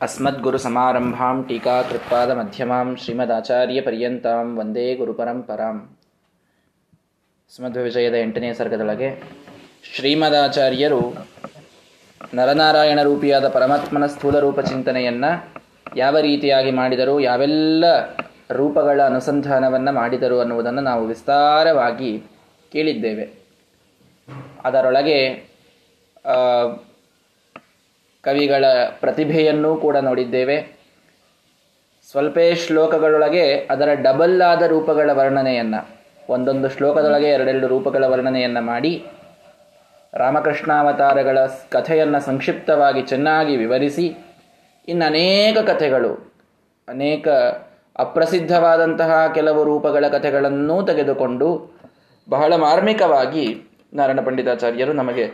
ಅಸ್ಮದ್ಗುರು ಸಮಾರಂಭಾಂ ಟೀಕಾಕೃತ್ಪಾದ ಮಧ್ಯಮಾಂ ಶ್ರೀಮದಾಚಾರ್ಯಪರ್ಯಂತಾಂ ವಂದೇ ಗುರುಪರಂಪರಾಂ ವಿಜಯದ ಎಂಟನೇ ಸರ್ಗದೊಳಗೆ ಶ್ರೀಮದಾಚಾರ್ಯರು ನರನಾರಾಯಣ ರೂಪಿಯಾದ ಪರಮಾತ್ಮನ ಸ್ಥೂಲ ರೂಪ ಚಿಂತನೆಯನ್ನು ಯಾವ ರೀತಿಯಾಗಿ ಮಾಡಿದರು, ಯಾವೆಲ್ಲ ರೂಪಗಳ ಅನುಸಂಧಾನವನ್ನು ಮಾಡಿದರು ಅನ್ನುವುದನ್ನು ನಾವು ವಿಸ್ತಾರವಾಗಿ ಕೇಳಿದ್ದೇವೆ. ಅದರೊಳಗೆ ಕವಿಗಳ ಪ್ರತಿಭೆಯನ್ನೂ ಕೂಡ ನೋಡಿದ್ದೇವೆ. ಸ್ವಲ್ಪೇ ಶ್ಲೋಕಗಳೊಳಗೆ ಅದರ ಡಬಲ್ ಆದ ರೂಪಗಳ ವರ್ಣನೆಯನ್ನು, ಒಂದೊಂದು ಶ್ಲೋಕದೊಳಗೆ ಎರಡೆರಡು ರೂಪಗಳ ವರ್ಣನೆಯನ್ನು ಮಾಡಿ, ರಾಮಕೃಷ್ಣಾವತಾರಗಳ ಕಥೆಯನ್ನು ಸಂಕ್ಷಿಪ್ತವಾಗಿ ಚೆನ್ನಾಗಿ ವಿವರಿಸಿ, ಇನ್ನು ಅನೇಕ ಕಥೆಗಳು, ಅನೇಕ ಅಪ್ರಸಿದ್ಧವಾದಂತಹ ಕೆಲವು ರೂಪಗಳ ಕಥೆಗಳನ್ನೂ ತೆಗೆದುಕೊಂಡು ಬಹಳ ಮಾರ್ಮಿಕವಾಗಿ ನಾರಾಯಣ ಪಂಡಿತಾಚಾರ್ಯರು ನಮಗೆ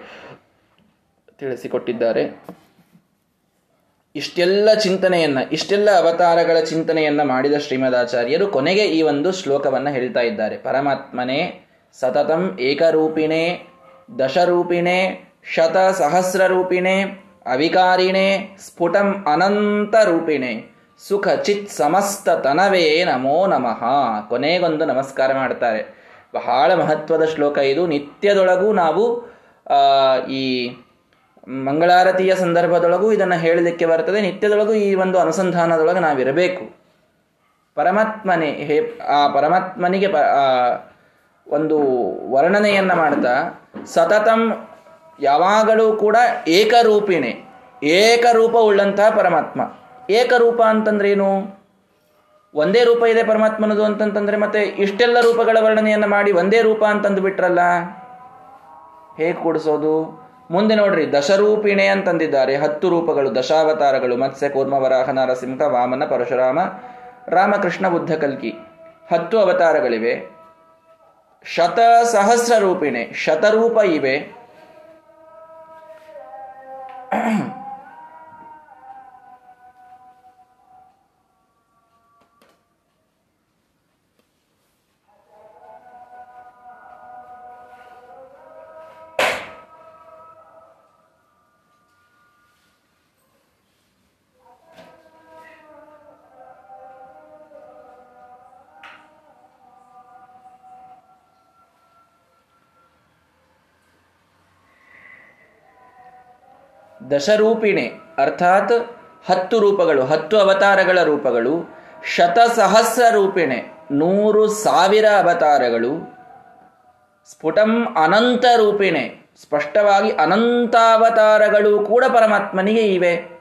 ತಿಳಿಸಿಕೊಟ್ಟಿದ್ದಾರೆ. ಇಷ್ಟೆಲ್ಲ ಚಿಂತನೆಯನ್ನ, ಇಷ್ಟೆಲ್ಲ ಅವತಾರಗಳ ಚಿಂತನೆಯನ್ನ ಮಾಡಿದ ಶ್ರೀಮದಾಚಾರ್ಯರು ಕೊನೆಗೆ ಈ ಒಂದು ಶ್ಲೋಕವನ್ನು ಹೇಳ್ತಾ ಇದ್ದಾರೆ. ಪರಮಾತ್ಮನೇ, ಸತತಂ ಏಕರೂಪಿಣೆ, ದಶರೂಪಿಣೆ ಶತ ಸಹಸ್ರ ರೂಪಿಣೆ ಅವಿಕಾರಿಣೆ, ಸ್ಫುಟಂ ಅನಂತ ರೂಪಿಣೆ ಸುಖ ಚಿತ್ ಸಮಸ್ತ ತನವೇ ನಮೋ ನಮಃ. ಕೊನೆಗೊಂದು ನಮಸ್ಕಾರ ಮಾಡ್ತಾರೆ. ಬಹಳ ಮಹತ್ವದ ಶ್ಲೋಕ ಇದು. ನಿತ್ಯದೊಳಗೂ ನಾವು ಈ ಮಂಗಳಾರತಿಯ ಸಂದರ್ಭದೊಳಗೂ ಇದನ್ನು ಹೇಳಲಿಕ್ಕೆ ಬರ್ತದೆ. ನಿತ್ಯದೊಳಗೂ ಈ ಒಂದು ಅನುಸಂಧಾನದೊಳಗೆ ನಾವಿರಬೇಕು. ಪರಮಾತ್ಮನೇ, ಹೇ, ಆ ಪರಮಾತ್ಮನಿಗೆ ಪ ಒಂದು ವರ್ಣನೆಯನ್ನು ಮಾಡ್ತಾ, ಸತತಂ ಯಾವಾಗಲೂ ಕೂಡ ಏಕರೂಪಿಣೆ ಏಕರೂಪ ಉಳ್ಳಂತಹ ಪರಮಾತ್ಮ. ಏಕರೂಪ ಅಂತಂದ್ರೇನು? ಒಂದೇ ರೂಪ ಇದೆ ಪರಮಾತ್ಮನದು ಅಂತಂತಂದ್ರೆ ಮತ್ತೆ ಇಷ್ಟೆಲ್ಲ ರೂಪಗಳ ವರ್ಣನೆಯನ್ನು ಮಾಡಿ ಒಂದೇ ರೂಪ ಅಂತಂದು ಬಿಟ್ರಲ್ಲ? ಹೇಗೆ ಕೂಡಿಸೋದು? ಮುಂದೆ ನೋಡ್ರಿ, ದಶರೂಪಿಣೆ ಅಂತಂದಿದ್ದಾರೆ. ಹತ್ತು ರೂಪಗಳು, ದಶಾವತಾರಗಳು, ಮತ್ಸ್ಯ, ಕೂರ್ಮ, ವರಾಹ, ನರಸಿಂಹ, ವಾಮನ, ಪರಶುರಾಮ, ರಾಮಕೃಷ್ಣ, ಬುದ್ಧ, ಕಲ್ಕಿ. ಹತ್ತು ಅವತಾರಗಳಿವೆ. ಶತ ಸಹಸ್ರ ರೂಪಿಣೆ, ಶತರೂಪ ಇವೆ. ದಶರೂಪಿಣೆ, ಅರ್ಥಾತ್ ಹತ್ತು ರೂಪಗಳು, ಹತ್ತು ಅವತಾರಗಳ ರೂಪಗಳು ಶತಸಹಸ್ರ ರೂಪಿಣೆ ನೂರು ಸಾವಿರ ಅವತಾರಗಳು, ಸ್ಫುಟಂ ಅನಂತ ರೂಪಿಣೆ, ಸ್ಪಷ್ಟವಾಗಿ ಅನಂತಾವತಾರಗಳು ಕೂಡ ಪರಮಾತ್ಮನಿಗೆ ಇವೆ.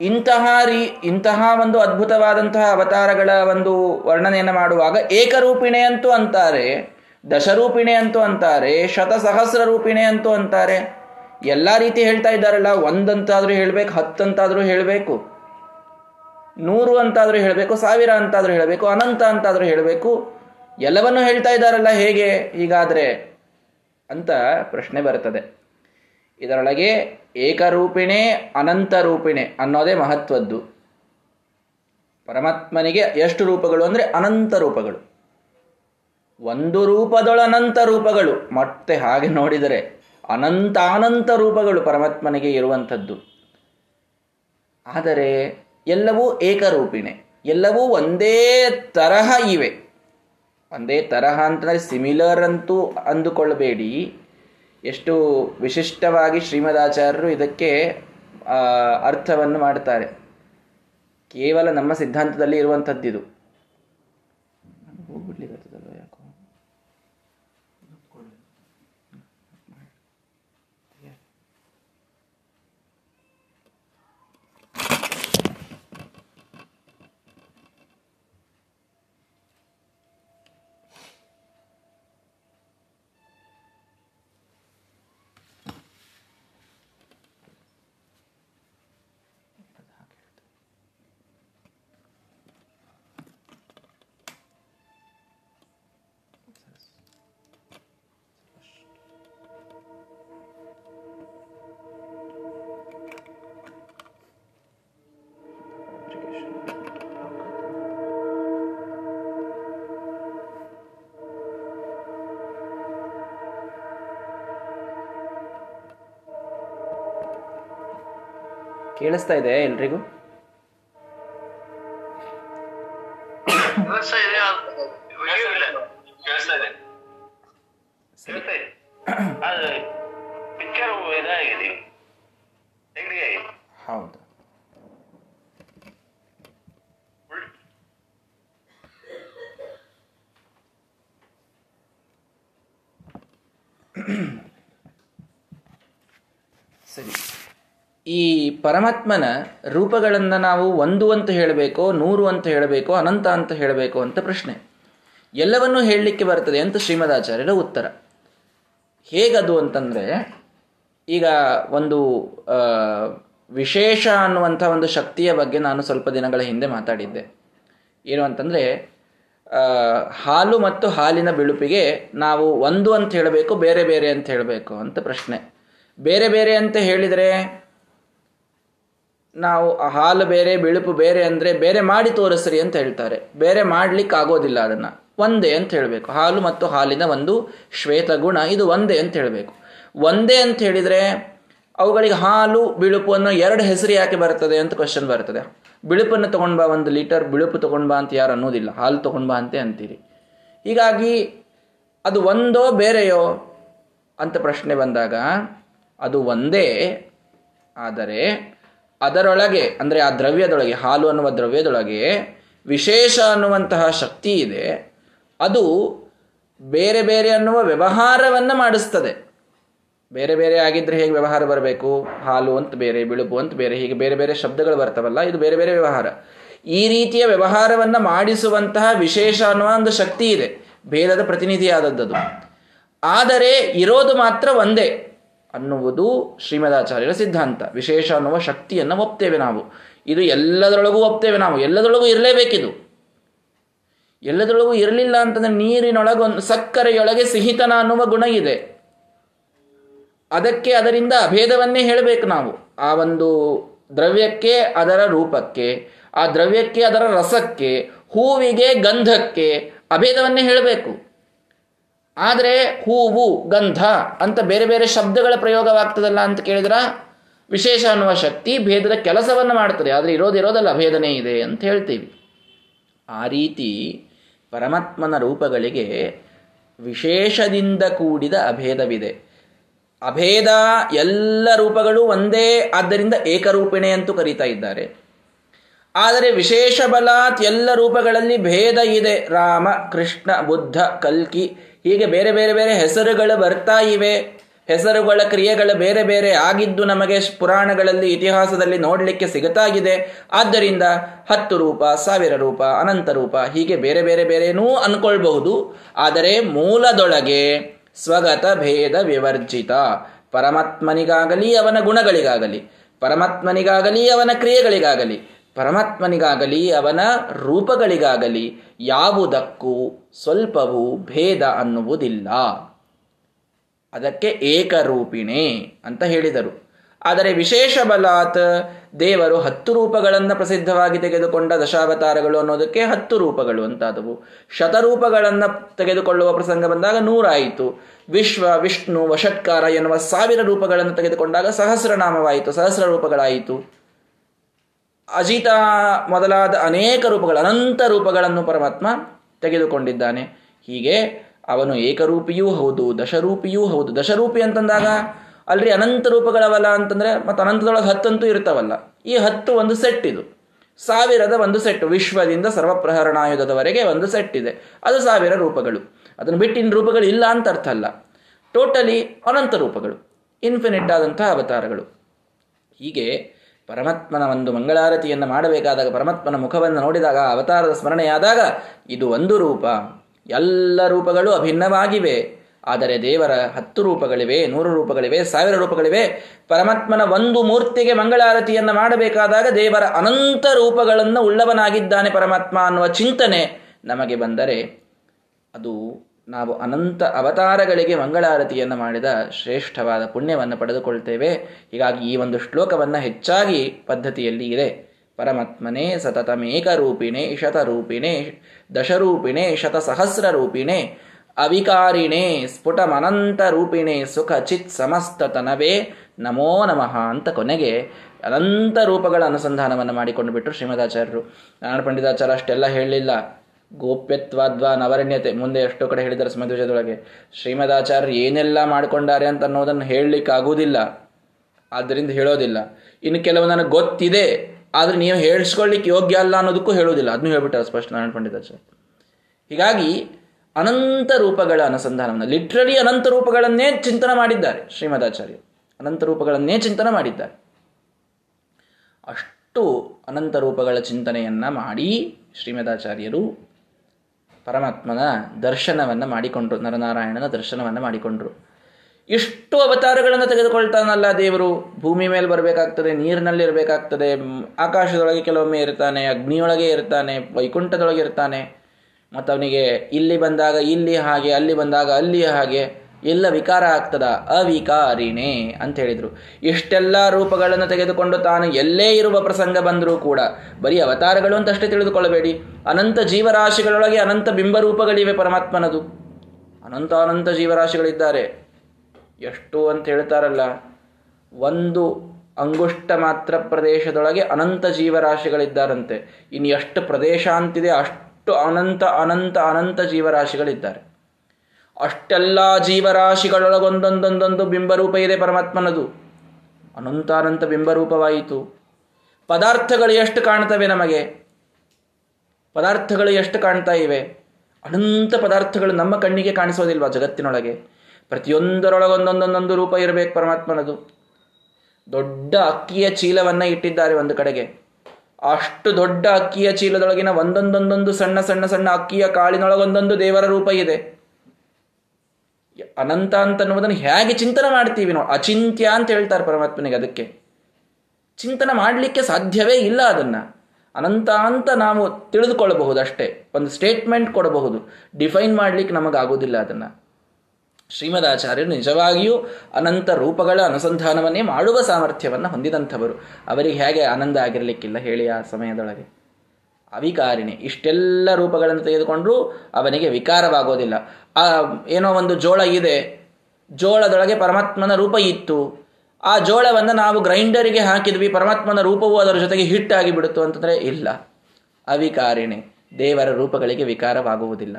ಇಂತಹ ರೀ, ಇಂತಹ ಒಂದು ಅದ್ಭುತವಾದಂತಹ ಅವತಾರಗಳ ಒಂದು ವರ್ಣನೆಯನ್ನು ಮಾಡುವಾಗ ಏಕರೂಪಿಣೆ ಅಂತೂ ಅಂತಾರೆ, ದಶರೂಪಿಣೆ ಅಂತೂ ಅಂತಾರೆ ಶತಸಹಸ್ರ ರೂಪಿಣೆ ಅಂತೂ ಅಂತಾರೆ. ಎಲ್ಲ ರೀತಿ ಹೇಳ್ತಾ ಇದ್ದಾರಲ್ಲ, ಒಂದಂತಾದ್ರೂ ಹೇಳ್ಬೇಕು, ಹತ್ತಂತಾದ್ರೂ ಹೇಳಬೇಕು, ನೂರು ಅಂತಾದ್ರೂ ಹೇಳಬೇಕು, ಸಾವಿರ ಅಂತಾದ್ರೂ ಹೇಳಬೇಕು, ಅನಂತ ಅಂತಾದ್ರೂ ಹೇಳಬೇಕು, ಎಲ್ಲವನ್ನೂ ಹೇಳ್ತಾ ಇದ್ದಾರಲ್ಲ ಹೇಗೆ? ಹೀಗಾದ್ರೆ ಅಂತ ಪ್ರಶ್ನೆ ಬರ್ತದೆ. ಇದರೊಳಗೆ ಏಕರೂಪಿಣೆ ಅನಂತ ರೂಪಿಣೆ ಅನ್ನೋದೇ ಮಹತ್ವದ್ದು. ಪರಮಾತ್ಮನಿಗೆ ಎಷ್ಟು ರೂಪಗಳು ಅಂದರೆ ಅನಂತ ರೂಪಗಳು. ಒಂದು ರೂಪದೊಳನಂತ ರೂಪಗಳು. ಮತ್ತೆ ಹಾಗೆ ನೋಡಿದರೆ ಅನಂತ ಅನಂತ ರೂಪಗಳು ಪರಮಾತ್ಮನಿಗೆ ಇರುವಂಥದ್ದು. ಆದರೆ ಎಲ್ಲವೂ ಏಕರೂಪಿಣೆ. ಎಲ್ಲವೂ ಒಂದೇ ತರಹ ಇವೆ. ಒಂದೇ ತರಹ ಅಂತಂದರೆ ಸಿಮಿಲರ್ ಅಂತೂ ಅಂದುಕೊಳ್ಳಬೇಡಿ ಎಷ್ಟು ವಿಶಿಷ್ಟವಾಗಿ ಶ್ರೀಮದಾಚಾರ್ಯರು ಇದಕ್ಕೆ ಅರ್ಥವನ್ನು ಮಾಡ್ತಾರೆ. ಕೇವಲ ನಮ್ಮ ಸಿದ್ಧಾಂತದಲ್ಲಿ ಇರುವಂಥದ್ದಿದು. ಕೇಳಿಸ್ತಾ ಇದೆ ಎಲ್ರಿಗೂ? ಪರಮಾತ್ಮನ ರೂಪಗಳನ್ನು ನಾವು ಒಂದು ಅಂತ ಹೇಳಬೇಕೋ, ನೂರು ಅಂತ ಹೇಳಬೇಕೋ, ಅನಂತ ಅಂತ ಹೇಳಬೇಕು ಅಂತ ಪ್ರಶ್ನೆ. ಎಲ್ಲವನ್ನೂ ಹೇಳಲಿಕ್ಕೆ ಬರ್ತದೆ ಅಂತ ಶ್ರೀಮದಾಚಾರ್ಯರ ಉತ್ತರ. ಹೇಗದು ಅಂತಂದರೆ, ಈಗ ಒಂದು ವಿಶೇಷ ಅನ್ನುವಂಥ ಒಂದು ಶಕ್ತಿಯ ಬಗ್ಗೆ ನಾನು ಸ್ವಲ್ಪ ದಿನಗಳ ಹಿಂದೆ ಮಾತಾಡಿದ್ದೆ. ಏನು ಅಂತಂದರೆ ಹಾಲು ಮತ್ತು ಹಾಲಿನ ಬಿಳುಪಿಗೆ ನಾವು ಒಂದು ಅಂತ ಹೇಳಬೇಕು, ಬೇರೆ ಬೇರೆ ಅಂತ ಹೇಳಬೇಕು ಅಂತ ಪ್ರಶ್ನೆ. ಬೇರೆ ಬೇರೆ ಅಂತ ಹೇಳಿದರೆ ನಾವು ಆ ಹಾಲು ಬೇರೆ, ಬಿಳುಪು ಬೇರೆ ಅಂದರೆ ಬೇರೆ ಮಾಡಿ ತೋರಿಸ್ರಿ ಅಂತ ಹೇಳ್ತಾರೆ. ಬೇರೆ ಮಾಡ್ಲಿಕ್ಕೆ ಆಗೋದಿಲ್ಲ ಅದನ್ನು. ಒಂದೇ ಅಂತ ಹೇಳಬೇಕು. ಹಾಲು ಮತ್ತು ಹಾಲಿನ ಒಂದು ಶ್ವೇತ ಗುಣ, ಇದು ಒಂದೇ ಅಂತ ಹೇಳಬೇಕು. ಒಂದೇ ಅಂತ ಹೇಳಿದರೆ ಅವುಗಳಿಗೆ ಹಾಲು, ಬಿಳುಪು ಅನ್ನೋ ಎರಡು ಹೆಸರು ಯಾಕೆ ಬರ್ತದೆ ಅಂತ ಕ್ವಶನ್ ಬರ್ತದೆ. ಬಿಳುಪನ್ನು ತಗೊಂಡ್ಬಾ ಒಂದು ಲೀಟರ್, ಬಿಳುಪು ತಗೊಂಡ್ಬಾ ಅಂತ ಯಾರು ಅನ್ನೋದಿಲ್ಲ. ಹಾಲು ತೊಗೊಂಡು ಬಾ ಅಂತ ಅಂತೀರಿ. ಹೀಗಾಗಿ ಅದು ಒಂದೋ ಬೇರೆಯೋ ಅಂತ ಪ್ರಶ್ನೆ ಬಂದಾಗ ಅದು ಒಂದೇ, ಆದರೆ ಅದರೊಳಗೆ, ಅಂದರೆ ಆ ದ್ರವ್ಯದೊಳಗೆ, ಹಾಲು ಅನ್ನುವ ದ್ರವ್ಯದೊಳಗೆ ವಿಶೇಷ ಅನ್ನುವಂತಹ ಶಕ್ತಿ ಇದೆ. ಅದು ಬೇರೆ ಬೇರೆ ಅನ್ನುವ ವ್ಯವಹಾರವನ್ನು ಮಾಡಿಸ್ತದೆ. ಬೇರೆ ಬೇರೆ ಆಗಿದ್ರೆ ಹೇಗೆ ವ್ಯವಹಾರ ಬರಬೇಕು? ಹಾಲು ಅಂತ ಬೇರೆ, ಬಿಳುಪು ಅಂತ ಬೇರೆ, ಹೀಗೆ ಬೇರೆ ಬೇರೆ ಶಬ್ದಗಳು ಬರ್ತವಲ್ಲ, ಇದು ಬೇರೆ ಬೇರೆ ವ್ಯವಹಾರ. ಈ ರೀತಿಯ ವ್ಯವಹಾರವನ್ನು ಮಾಡಿಸುವಂತಹ ವಿಶೇಷ ಅನ್ನುವ ಒಂದು ಶಕ್ತಿ ಇದೆ. ಭೇದದ ಪ್ರತಿನಿಧಿಯಾದದ್ದು ಆದರೆ ಇರೋದು ಮಾತ್ರ ಒಂದೇ. ಅನ್ನುವುದು ಶ್ರೀಮದಾಚಾರ್ಯರ ಸಿದ್ಧಾಂತ. ವಿಶೇಷ ಅನ್ನುವ ಶಕ್ತಿಯನ್ನು ಒಪ್ತೇವೆ ನಾವು. ಇದು ಎಲ್ಲದರೊಳಗೂ ಒಪ್ತೇವೆ ನಾವು. ಎಲ್ಲದರೊಳಗೂ ಇರಲೇಬೇಕಿದು. ಎಲ್ಲದರೊಳಗೂ ಇರಲಿಲ್ಲ ಅಂತಂದ್ರೆ ನೀರಿನೊಳಗೆ ಒಂದು ಸಕ್ಕರೆಯೊಳಗೆ ಸಿಹಿತನ ಅನ್ನುವ ಗುಣ ಇದೆ. ಅದಕ್ಕೆ ಅದರಿಂದ ಅಭೇದವನ್ನೇ ಹೇಳಬೇಕು ನಾವು. ಆ ಒಂದು ದ್ರವ್ಯಕ್ಕೆ ಅದರ ರೂಪಕ್ಕೆ, ಆ ದ್ರವ್ಯಕ್ಕೆ ಅದರ ರಸಕ್ಕೆ, ಹೂವಿಗೆ ಗಂಧಕ್ಕೆ ಅಭೇದವನ್ನೇ ಹೇಳಬೇಕು. ಆದರೆ ಹೂವು ಗಂಧ ಅಂತ ಬೇರೆ ಬೇರೆ ಶಬ್ದಗಳ ಪ್ರಯೋಗವಾಗ್ತದಲ್ಲ ಅಂತ ಕೇಳಿದ್ರ ವಿಶೇಷ ಅನ್ನುವ ಶಕ್ತಿ ಭೇದದ ಕೆಲಸವನ್ನು ಮಾಡ್ತದೆ ಆದರೆ ಇರೋದಿರೋದಲ್ಲ ಭೇದನೆ ಇದೆ ಅಂತ ಹೇಳ್ತೀವಿ. ಆ ರೀತಿ ಪರಮಾತ್ಮನ ರೂಪಗಳಿಗೆ ವಿಶೇಷದಿಂದ ಕೂಡಿದ ಅಭೇದವಿದೆ. ಅಭೇದ ಎಲ್ಲ ರೂಪಗಳು ಒಂದೇ, ಆದ್ದರಿಂದ ಏಕರೂಪಿಣೆ ಅಂತೂ ಕರೀತಾ ಇದ್ದಾರೆ. ಆದರೆ ವಿಶೇಷ ಬಲಾತ್ ಎಲ್ಲ ರೂಪಗಳಲ್ಲಿ ಭೇದ ಇದೆ. ರಾಮ, ಕೃಷ್ಣ, ಬುದ್ಧ, ಕಲ್ಕಿ ಹೀಗೆ ಬೇರೆ ಬೇರೆ ಬೇರೆ ಹೆಸರುಗಳು ಬರ್ತಾ ಇವೆ. ಹೆಸರುಗಳ ಕ್ರಿಯೆಗಳು ಬೇರೆ ಬೇರೆ ಆಗಿದ್ದು ನಮಗೆ ಪುರಾಣಗಳಲ್ಲಿ, ಇತಿಹಾಸದಲ್ಲಿ ನೋಡಲಿಕ್ಕೆ ಸಿಗತಾಗಿದೆ. ಆದ್ದರಿಂದ ಹತ್ತು ರೂಪ, ಸಾವಿರ ರೂಪ, ಅನಂತ ರೂಪ ಹೀಗೆ ಬೇರೆ ಬೇರೆ ಬೇರೆನೂ ಅನ್ಕೊಳ್ಬಹುದು. ಆದರೆ ಮೂಲದೊಳಗೆ ಸ್ವಗತ ಭೇದ ವಿವರ್ಜಿತ. ಪರಮಾತ್ಮನಿಗಾಗಲಿ ಅವನ ಗುಣಗಳಿಗಾಗಲಿ, ಪರಮಾತ್ಮನಿಗಾಗಲಿ ಅವನ ಕ್ರಿಯೆಗಳಿಗಾಗಲಿ ಪರಮಾತ್ಮನಿಗಾಗಲಿ, ಅವನ ರೂಪಗಳಿಗಾಗಲಿ ಯಾವುದಕ್ಕೂ ಸ್ವಲ್ಪವೂ ಭೇದ ಅನ್ನುವುದಿಲ್ಲ. ಅದಕ್ಕೆ ಏಕರೂಪಿಣೆ ಅಂತ ಹೇಳಿದರು. ಆದರೆ ವಿಶೇಷ ಬಲಾತ್ ದೇವರು ಹತ್ತು ರೂಪಗಳನ್ನು ಪ್ರಸಿದ್ಧವಾಗಿ ತೆಗೆದುಕೊಂಡ ದಶಾವತಾರಗಳು ಅನ್ನೋದಕ್ಕೆ ಹತ್ತು ರೂಪಗಳು ಅಂತಾದವು. ಶತರೂಪಗಳನ್ನು ತೆಗೆದುಕೊಳ್ಳುವ ಪ್ರಸಂಗ ಬಂದಾಗ ನೂರಾಯಿತು. ವಿಶ್ವ, ವಿಷ್ಣು ವಷಟ್ಕಾರ ಎನ್ನುವ ಸಾವಿರ ರೂಪಗಳನ್ನು ತೆಗೆದುಕೊಂಡಾಗ ಸಹಸ್ರನಾಮವಾಯಿತು, ಸಹಸ್ರ ರೂಪಗಳಾಯಿತು. ಅಜಿತ ಮೊದಲಾದ ಅನೇಕ ರೂಪಗಳು, ಅನಂತ ರೂಪಗಳನ್ನು ಪರಮಾತ್ಮ ತೆಗೆದುಕೊಂಡಿದ್ದಾನೆ. ಹೀಗೆ ಅವನು ಏಕರೂಪಿಯೂ ಹೌದು, ದಶರೂಪಿಯೂ ಹೌದು. ದಶರೂಪಿ ಅಂತಂದಾಗ ಅಲ್ರಿ ಅನಂತ ರೂಪಗಳವಲ್ಲ ಅಂತಂದ್ರೆ ಮತ್ತು ಅನಂತದೊಳಗೆ ಹತ್ತಂತೂ ಇರ್ತಾವಲ್ಲ. ಈ ಹತ್ತು ಒಂದು ಸೆಟ್ ಇದು. ಸಾವಿರದ ಒಂದು ಸೆಟ್ ವಿಶ್ವದಿಂದ ಸರ್ವಪ್ರಹರಣಾಯುಧದವರೆಗೆ ಒಂದು ಸೆಟ್ ಇದೆ. ಅದು ಸಾವಿರ ರೂಪಗಳು. ಅದನ್ನು ಬಿಟ್ಟಿನ ರೂಪಗಳು ಇಲ್ಲ ಅಂತ ಅರ್ಥ ಅಲ್ಲ. ಟೋಟಲಿ ಅನಂತ ರೂಪಗಳು ಇನ್ಫಿನಿಟ್ ಆದಂತಹ ಅವತಾರಗಳು. ಹೀಗೆ ಪರಮಾತ್ಮನ ಒಂದು ಮಂಗಳಾರತಿಯನ್ನು ಮಾಡಬೇಕಾದಾಗ ಪರಮಾತ್ಮನ ಮುಖವನ್ನು ನೋಡಿದಾಗ, ಅವತಾರದ ಸ್ಮರಣೆಯಾದಾಗ ಇದು ಒಂದು ರೂಪ. ಎಲ್ಲ ರೂಪಗಳು ಅಭಿನ್ನವಾಗಿವೆ. ಆದರೆ ದೇವರ ಹತ್ತು ರೂಪಗಳಿವೆ, ನೂರು ರೂಪಗಳಿವೆ, ಸಾವಿರ ರೂಪಗಳಿವೆ. ಪರಮಾತ್ಮನ ಒಂದು ಮೂರ್ತಿಗೆ ಮಂಗಳಾರತಿಯನ್ನು ಮಾಡಬೇಕಾದಾಗ ದೇವರ ಅನಂತ ರೂಪಗಳನ್ನು ಉಳ್ಳವನಾಗಿದ್ದಾನೆ ಪರಮಾತ್ಮ ಅನ್ನುವ ಚಿಂತನೆ ನಮಗೆ ಬಂದರೆ ಅದು ನಾವು ಅನಂತ ಅವತಾರಗಳಿಗೆ ಮಂಗಳಾರತಿಯನ್ನು ಮಾಡಿದ ಶ್ರೇಷ್ಠವಾದ ಪುಣ್ಯವನ್ನು ಪಡೆದುಕೊಳ್ತೇವೆ. ಹೀಗಾಗಿ ಈ ಒಂದು ಶ್ಲೋಕವನ್ನು ಹೆಚ್ಚಾಗಿ ಪದ್ಧತಿಯಲ್ಲಿ ಇದೆ. ಪರಮಾತ್ಮನೇ ಸತತಮೇಕರೂಪಿಣೆ, ಶತರೂಪಿಣೆ, ದಶರೂಪಿಣೆ ಶತಸಹಸ್ರ ರೂಪಿಣೆ ಅವಿಕಾರಿಣೆ ಸ್ಫುಟಮನಂತ ರೂಪಿಣೆ ಸುಖ ಚಿತ್ ಸಮಸ್ತ ತನವೇ ನಮೋ ನಮಃ ಅಂತ ಕೊನೆಗೆ ಅನಂತ ರೂಪಗಳ ಅನುಸಂಧಾನವನ್ನು ಮಾಡಿಕೊಂಡು ಬಿಟ್ಟರು ಶ್ರೀಮದಾಚಾರ್ಯರು ನಾರಾಯಣ ಪಂಡಿತಾಚಾರ್ಯ ಅಷ್ಟೆಲ್ಲ ಹೇಳಲಿಲ್ಲ. ಗೋಪ್ಯತ್ವಾದ್ವಾ ನವರಣ್ಯತೆ. ಮುಂದೆ ಎಷ್ಟೋ ಕಡೆ ಹೇಳಿದ್ದಾರೆ ಸಮಧ್ವಜದೊಳಗೆ ಶ್ರೀಮದಾಚಾರ್ಯರು ಏನೆಲ್ಲ ಮಾಡ್ಕೊಂಡಾರೆ ಅಂತ ಅನ್ನೋದನ್ನು ಹೇಳಲಿಕ್ಕೆ ಆಗೋದಿಲ್ಲ ಆದ್ದರಿಂದ ಹೇಳೋದಿಲ್ಲ. ಇನ್ನು ಕೆಲವು ನನಗೆ ಗೊತ್ತಿದೆ, ಆದರೆ ನೀವು ಹೇಳಿಸ್ಕೊಳ್ಳಿಕ್ಕೆ ಯೋಗ್ಯ ಅಲ್ಲ ಅನ್ನೋದಕ್ಕೂ ಹೇಳೋದಿಲ್ಲ ಅದನ್ನು ಹೇಳ್ಬಿಟ್ಟಾರೆ ಸ್ಪಷ್ಟ ನಾರಾಯಣ ಪಂಡಿತಾಚಾರ್ಯ. ಹೀಗಾಗಿ ಅನಂತ ರೂಪಗಳ ಅನುಸಂಧಾನವನ್ನು ಲಿಟ್ರಲಿ ಅನಂತ ರೂಪಗಳನ್ನೇ ಚಿಂತನೆ ಮಾಡಿದ್ದಾರೆ ಶ್ರೀಮದಾಚಾರ್ಯ. ಅನಂತ ರೂಪಗಳನ್ನೇ ಚಿಂತನೆ ಮಾಡಿದ್ದಾರೆ. ಅಷ್ಟು ಅನಂತ ರೂಪಗಳ ಚಿಂತನೆಯನ್ನ ಮಾಡಿ ಶ್ರೀಮದಾಚಾರ್ಯರು ಪರಮಾತ್ಮನ ದರ್ಶನವನ್ನು ಮಾಡಿಕೊಂಡ್ರು, ನರನಾರಾಯಣನ ದರ್ಶನವನ್ನು ಮಾಡಿಕೊಂಡ್ರು. ಇಷ್ಟು ಅವತಾರಗಳನ್ನು ತೆಗೆದುಕೊಳ್ತಾನಲ್ಲ ದೇವರು. ಭೂಮಿ ಮೇಲೆ ಬರಬೇಕಾಗ್ತದೆ, ನೀರಿನಲ್ಲಿ ಇರಬೇಕಾಗ್ತದೆ, ಆಕಾಶದೊಳಗೆ ಕೆಲವೊಮ್ಮೆ ಇರ್ತಾನೆ, ಅಗ್ನಿಯೊಳಗೆ ಇರ್ತಾನೆ, ವೈಕುಂಠದೊಳಗೆ ಇರ್ತಾನೆ. ಮತ್ತು ಅವನಿಗೆ ಇಲ್ಲಿ ಬಂದಾಗ ಇಲ್ಲಿ ಹಾಗೆ, ಅಲ್ಲಿ ಬಂದಾಗ ಅಲ್ಲಿ ಹಾಗೆ. ಎಲ್ಲ ವಿಕಾರ ಆಗ್ತದ? ಅವಿಕಾರಿಣೆ ಅಂತ ಹೇಳಿದ್ರು. ಇಷ್ಟೆಲ್ಲ ರೂಪಗಳನ್ನು ತೆಗೆದುಕೊಂಡು ತಾನು ಎಲ್ಲೇ ಇರುವ ಪ್ರಸಂಗ ಬಂದರೂ ಕೂಡ ಬರೀ ಅವತಾರಗಳು ಅಂತ ಅಷ್ಟೇ ತಿಳಿದುಕೊಳ್ಳಬೇಡಿ. ಅನಂತ ಜೀವರಾಶಿಗಳೊಳಗೆ ಅನಂತ ಬಿಂಬರೂಪಗಳಿವೆ ಪರಮಾತ್ಮನದು. ಅನಂತ ಅನಂತ ಜೀವರಾಶಿಗಳಿದ್ದಾರೆ. ಎಷ್ಟು ಅಂತ ಹೇಳ್ತಾರಲ್ಲ, ಒಂದು ಅಂಗುಷ್ಟ ಮಾತ್ರ ಪ್ರದೇಶದೊಳಗೆ ಅನಂತ ಜೀವರಾಶಿಗಳಿದ್ದಾರಂತೆ. ಇನ್ನು ಎಷ್ಟು ಪ್ರದೇಶ ಅಂತಿದೆ ಅಷ್ಟು ಅನಂತ ಅನಂತ ಅನಂತ ಜೀವರಾಶಿಗಳಿದ್ದಾರೆ. ಅಷ್ಟೆಲ್ಲ ಜೀವರಾಶಿಗಳೊಳಗೊಂದೊಂದೊಂದೊಂದು ಬಿಂಬರೂಪ ಇದೆ ಪರಮಾತ್ಮನದು. ಅನಂತಾನಂತ ಅನಂತ ಬಿಂಬರೂಪವಾಯಿತು. ಪದಾರ್ಥಗಳು ಎಷ್ಟು ಕಾಣ್ತವೆ ನಮಗೆ? ಪದಾರ್ಥಗಳು ಎಷ್ಟು ಕಾಣ್ತಾ ಇವೆ? ಅನಂತ ಪದಾರ್ಥಗಳು ನಮ್ಮ ಕಣ್ಣಿಗೆ ಕಾಣಿಸೋದಿಲ್ವಾ ಜಗತ್ತಿನೊಳಗೆ? ಪ್ರತಿಯೊಂದರೊಳಗೊಂದೊಂದೊಂದೊಂದು ರೂಪ ಇರಬೇಕು ಪರಮಾತ್ಮನದು. ದೊಡ್ಡ ಅಕ್ಕಿಯ ಚೀಲವನ್ನು ಇಟ್ಟಿದ್ದಾರೆ ಒಂದು ಕಡೆಗೆ. ಅಷ್ಟು ದೊಡ್ಡ ಅಕ್ಕಿಯ ಚೀಲದೊಳಗಿನ ಒಂದೊಂದೊಂದೊಂದು ಸಣ್ಣ ಸಣ್ಣ ಸಣ್ಣ ಅಕ್ಕಿಯ ಕಾಳಿನೊಳಗೊಂದೊಂದು ದೇವರ ರೂಪ ಇದೆ. ಅನಂತ ಅಂತ ಅನ್ನುವುದನ್ನು ಹೇಗೆ ಚಿಂತನೆ ಮಾಡ್ತೀವಿ ನಾವು ಅಚಿಂತ್ಯ ಅಂತ ಹೇಳ್ತಾರೆ ಪರಮಾತ್ಮನಿಗೆ ಅದಕ್ಕೆ. ಚಿಂತನೆ ಮಾಡಲಿಕ್ಕೆ ಸಾಧ್ಯವೇ ಇಲ್ಲ ಅದನ್ನ. ಅನಂತ ಅಂತ ನಾವು ತಿಳಿದುಕೊಳ್ಳಬಹುದು ಅಷ್ಟೇ ಒಂದು ಸ್ಟೇಟ್ಮೆಂಟ್ ಕೊಡಬಹುದು ಡಿಫೈನ್ ಮಾಡ್ಲಿಕ್ಕೆ ನಮಗಾಗೋದಿಲ್ಲ ಅದನ್ನ. ಶ್ರೀಮದಾಚಾರ್ಯರು ನಿಜವಾಗಿಯೂ ಅನಂತ ರೂಪಗಳ ಅನುಸಂಧಾನವನ್ನೇ ಮಾಡುವ ಸಾಮರ್ಥ್ಯವನ್ನು ಹೊಂದಿದಂಥವರು. ಅವರಿಗೆ ಹೇಗೆ ಆನಂದ ಆಗಿರಲಿಕ್ಕಿಲ್ಲ ಹೇಳಿ ಆ ಸಮಯದೊಳಗೆ. ಅವಿಕಾರಿಣಿ. ಇಷ್ಟೆಲ್ಲ ರೂಪಗಳನ್ನು ತೆಗೆದುಕೊಂಡ್ರು ಅವನಿಗೆ ವಿಕಾರವಾಗೋದಿಲ್ಲ. ಆ, ಏನೋ ಒಂದು ಜೋಳ ಇದೆ. ಜೋಳದೊಳಗೆ ಪರಮಾತ್ಮನ ರೂಪ ಇತ್ತು. ಆ ಜೋಳವನ್ನು ನಾವು ಗ್ರೈಂಡರಿಗೆ ಹಾಕಿದ್ವಿ. ಪರಮಾತ್ಮನ ರೂಪವು ಅದರ ಜೊತೆಗೆ ಹಿಟ್ಟಾಗಿ ಬಿಡುತ್ತು ಅಂತಂದ್ರೆ ಇಲ್ಲ. ಅವಿಕಾರಿಣಿ. ದೇವರ ರೂಪಗಳಿಗೆ ವಿಕಾರವಾಗುವುದಿಲ್ಲ.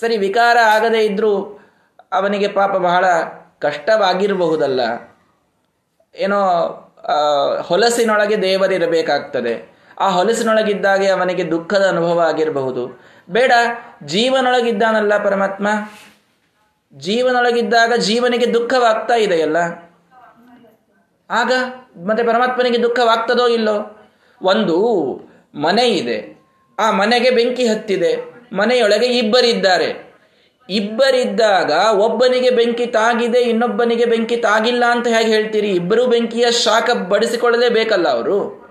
ಸರಿ, ವಿಕಾರ ಆಗದೇ ಇದ್ದರೂ ಅವನಿಗೆ ಪಾಪ ಬಹಳ ಕಷ್ಟವಾಗಿರಬಹುದಲ್ಲ. ಏನೋ ಹೊಲಸಿನೊಳಗೆ ದೇವರಿರಬೇಕಾಗ್ತದೆ. ಆ ಹೊಲಸಿನೊಳಗಿದ್ದಾಗೆ ಅವನಿಗೆ ದುಃಖದ ಅನುಭವ ಆಗಿರಬಹುದು. ಬೇಡ, ಜೀವನೊಳಗಿದ್ದಾನಲ್ಲ ಪರಮಾತ್ಮ. ಜೀವನೊಳಗಿದ್ದಾಗ ಜೀವನಿಗೆ ದುಃಖವಾಗ್ತಾ ಇದೆಯಲ್ಲ? ಆಗ ಮತ್ತೆ ಪರಮಾತ್ಮನಿಗೆ ದುಃಖವಾಗ್ತದೋ ಇಲ್ಲೋ? ಒಂದು, ಮನೆ ಇದೆ. ಆ ಮನೆಗೆ ಬೆಂಕಿ ಹತ್ತಿದೆ. ಮನೆಯೊಳಗೆ ಇಬ್ಬರಿದ್ದಾರೆ ಇಬ್ಬರಿದ್ದಾಗ ಒಬ್ಬನಿಗೆ ಬೆಂಕಿ ತಾಗಿದೆ, ಇನ್ನೊಬ್ಬನಿಗೆ ಬೆಂಕಿ ತಾಗಿಲ್ಲ ಅಂತ ಹೇಗೆ ಹೇಳ್ತೀರಿ? ಇಬ್ಬರು ಬೆಂಕಿಯ ಶಾಖ ಬಡಿಸಿಕೊಳ್ಳಲೇ ಬೇಕಲ್ಲ ಅವರು?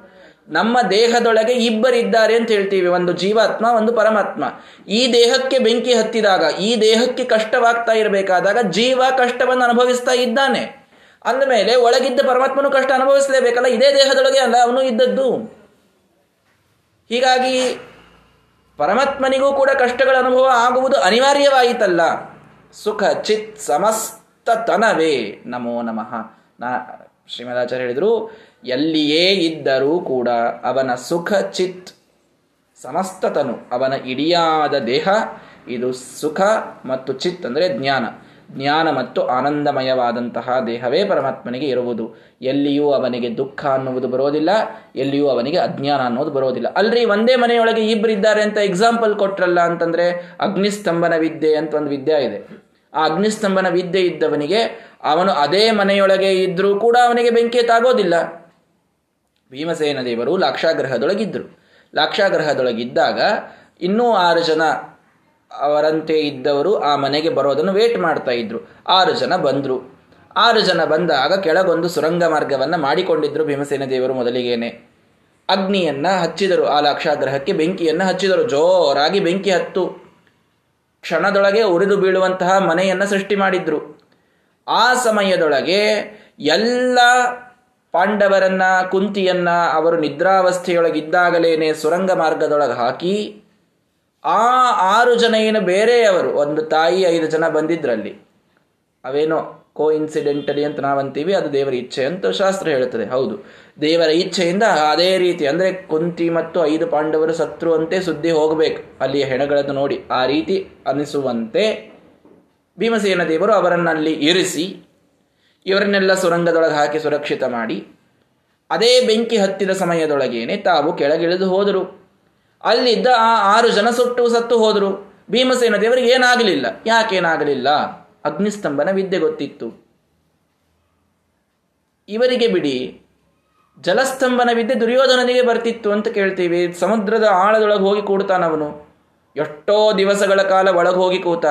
ನಮ್ಮ ದೇಹದೊಳಗೆ ಇಬ್ಬರಿದ್ದಾರೆ ಅಂತ ಹೇಳ್ತೀವಿ, ಒಂದು ಜೀವಾತ್ಮ, ಒಂದು ಪರಮಾತ್ಮ. ಈ ದೇಹಕ್ಕೆ ಬೆಂಕಿ ಹತ್ತಿದಾಗ, ಈ ದೇಹಕ್ಕೆ ಕಷ್ಟವಾಗ್ತಾ ಇರಬೇಕಾದಾಗ ಜೀವ ಕಷ್ಟವನ್ನು ಅನುಭವಿಸ್ತಾ ಇದ್ದಾನೆ. ಅಂದಮೇಲೆ ಒಳಗಿದ್ದ ಪರಮಾತ್ಮನು ಕಷ್ಟ ಅನುಭವಿಸಲೇಬೇಕಲ್ಲ, ಇದೇ ದೇಹದೊಳಗೆ ಅಲ್ಲ, ಅವನು ಇದ್ದದ್ದು. ಹೀಗಾಗಿ ಪರಮಾತ್ಮನಿಗೂ ಕೂಡ ಕಷ್ಟಗಳ ಅನುಭವ ಆಗುವುದು ಅನಿವಾರ್ಯವಾಯಿತಲ್ಲ. ಸುಖ, ಚಿತ್, ಸಮಸ್ತ ತನವೇ. ನಮೋ ನಮಃ. ನಾ ಶ್ರೀಮದಾಚಾರ್ಯ ಹೇಳಿದರು ಎಲ್ಲಿಯೇ ಇದ್ದರೂ ಕೂಡ ಅವನ ಸುಖ ಚಿತ್, ಸಮಸ್ತತನು, ಅವನ ಇಡಿಯಾದ ದೇಹ, ಇದು ಸುಖ ಮತ್ತು ಚಿತ್ ಅಂದರೆ ಜ್ಞಾನ. ಜ್ಞಾನ ಮತ್ತು ಆನಂದಮಯವಾದಂತಹ ದೇಹವೇ ಪರಮಾತ್ಮನಿಗೆ ಇರುವುದು. ಎಲ್ಲಿಯೂ ಅವನಿಗೆ ದುಃಖ ಅನ್ನುವುದು ಬರೋದಿಲ್ಲ ಎಲ್ಲಿಯೂ ಅವನಿಗೆ ಅಜ್ಞಾನ ಅನ್ನೋದು ಬರೋದಿಲ್ಲ ಅಲ್ರಿ, ಒಂದೇ ಮನೆಯೊಳಗೆ ಇಬ್ಬರಿದ್ದಾರೆ ಅಂತ ಎಕ್ಸಾಂಪಲ್ ಕೊಟ್ರಲ್ಲ ಅಂತಂದ್ರೆ ಅಗ್ನಿಸ್ತಂಭನ ವಿದ್ಯೆ ಅಂತ ಒಂದು ವಿದ್ಯೆ ಇದೆ. ಆ ಅಗ್ನಿಸ್ತಂಭನ ವಿದ್ಯೆ ಇದ್ದವನಿಗೆ ಅವನು ಅದೇ ಮನೆಯೊಳಗೆ ಇದ್ದರೂ ಕೂಡ ಅವನಿಗೆ ಬೆಂಕಿ ತಾಗೋದಿಲ್ಲ. ಭೀಮಸೇನ ದೇವರು ಲಾಕ್ಷಾಗ್ರಹದೊಳಗಿದ್ದರು. ಲಾಕ್ಷಾಗ್ರಹದೊಳಗಿದ್ದಾಗ ಇನ್ನೂ ಆರು ಜನ ಅವರಂತೆ ಇದ್ದವರು ಆ ಮನೆಗೆ ಬರೋದನ್ನು ವೇಟ್ ಮಾಡ್ತಾ ಇದ್ರು. ಆರು ಜನ ಬಂದರು. ಆರು ಜನ ಬಂದಾಗ ಕೆಳಗೊಂದು ಸುರಂಗ ಮಾರ್ಗವನ್ನು ಮಾಡಿಕೊಂಡಿದ್ದರು ಭೀಮಸೇನ ದೇವರು ಮೊದಲಿಗೇನೆ. ಅಗ್ನಿಯನ್ನು ಹಚ್ಚಿದರು. ಆ ಲಾಕ್ಷಾಗ್ರಹಕ್ಕೆ ಬೆಂಕಿಯನ್ನು ಹಚ್ಚಿದರು. ಜೋರಾಗಿ ಬೆಂಕಿ ಹತ್ತು. ಕ್ಷಣದೊಳಗೆ ಉರಿದು ಬೀಳುವಂತಹ ಮನೆಯನ್ನು ಸೃಷ್ಟಿ ಮಾಡಿದ್ರು. ಆ ಸಮಯದೊಳಗೆ ಎಲ್ಲ ಪಾಂಡವರನ್ನ, ಕುಂತಿಯನ್ನ ಅವರು ನಿದ್ರಾವಸ್ಥೆಯೊಳಗಿದ್ದಾಗಲೇನೆ ಸುರಂಗ ಮಾರ್ಗದೊಳಗೆ ಹಾಕಿ, ಆ ಆರು ಜನ ಏನು ಬೇರೆಯವರು, ಒಂದು ತಾಯಿ, ಐದು ಜನ ಬಂದಿದ್ರಲ್ಲಿ. ಅವೇನೋ ಕೋ ಇನ್ಸಿಡೆಂಟಲಿ ಅಂತ ನಾವಂತೀವಿ, ಅದು ದೇವರ ಇಚ್ಛೆ ಅಂತ ಶಾಸ್ತ್ರ ಹೇಳುತ್ತದೆ. ಹೌದು. ದೇವರ ಇಚ್ಛೆಯಿಂದ ಅದೇ ರೀತಿ, ಅಂದರೆ ಕುಂತಿ ಮತ್ತು ಐದು ಪಾಂಡವರು ಸತ್ರು ಅಂತೆ ಸುದ್ದಿ ಹೋಗಬೇಕು. ಅಲ್ಲಿಯ ಹೆಣಗಳನ್ನು ನೋಡಿ ಆ ರೀತಿ ಅನಿಸುವಂತೆ ಭೀಮಸೇನ ದೇವರು ಅವರನ್ನಲ್ಲಿ ಇರಿಸಿ ಇವರನ್ನೆಲ್ಲ ಸುರಂಗದೊಳಗೆ ಹಾಕಿ ಸುರಕ್ಷಿತ ಮಾಡಿ, ಅದೇ ಬೆಂಕಿ ಹತ್ತಿದ ಸಮಯದೊಳಗೇನೆ ತಾವು ಕೆಳಗಿಳಿದು ಹೋದರು. ಅಲ್ಲಿದ್ದ ಆ ಆರು ಜನ ಸುಟ್ಟು ಸತ್ತು ಹೋದರು. ಭೀಮಸೇನ ದೇವರಿಗೆ ಏನಾಗಲಿಲ್ಲ? ಯಾಕೇನಾಗಲಿಲ್ಲ? ಅಗ್ನಿಸ್ತಂಭನ ವಿದ್ಯೆ ಗೊತ್ತಿತ್ತು. ಇವರಿಗೆ ಬಿಡಿ, ಜಲಸ್ತಂಭನ ವಿದ್ಯೆ ದುರ್ಯೋಧನನಿಗೆ ಬರ್ತಿತ್ತು ಅಂತ ಕೇಳ್ತೀವಿ. ಸಮುದ್ರದ ಆಳದೊಳಗೆ ಹೋಗಿ ಕೂಡ್ತಾನವನು. ಎಷ್ಟೋ ದಿವಸಗಳ ಕಾಲ ಒಳಗೆ ಹೋಗಿ ಕೂತ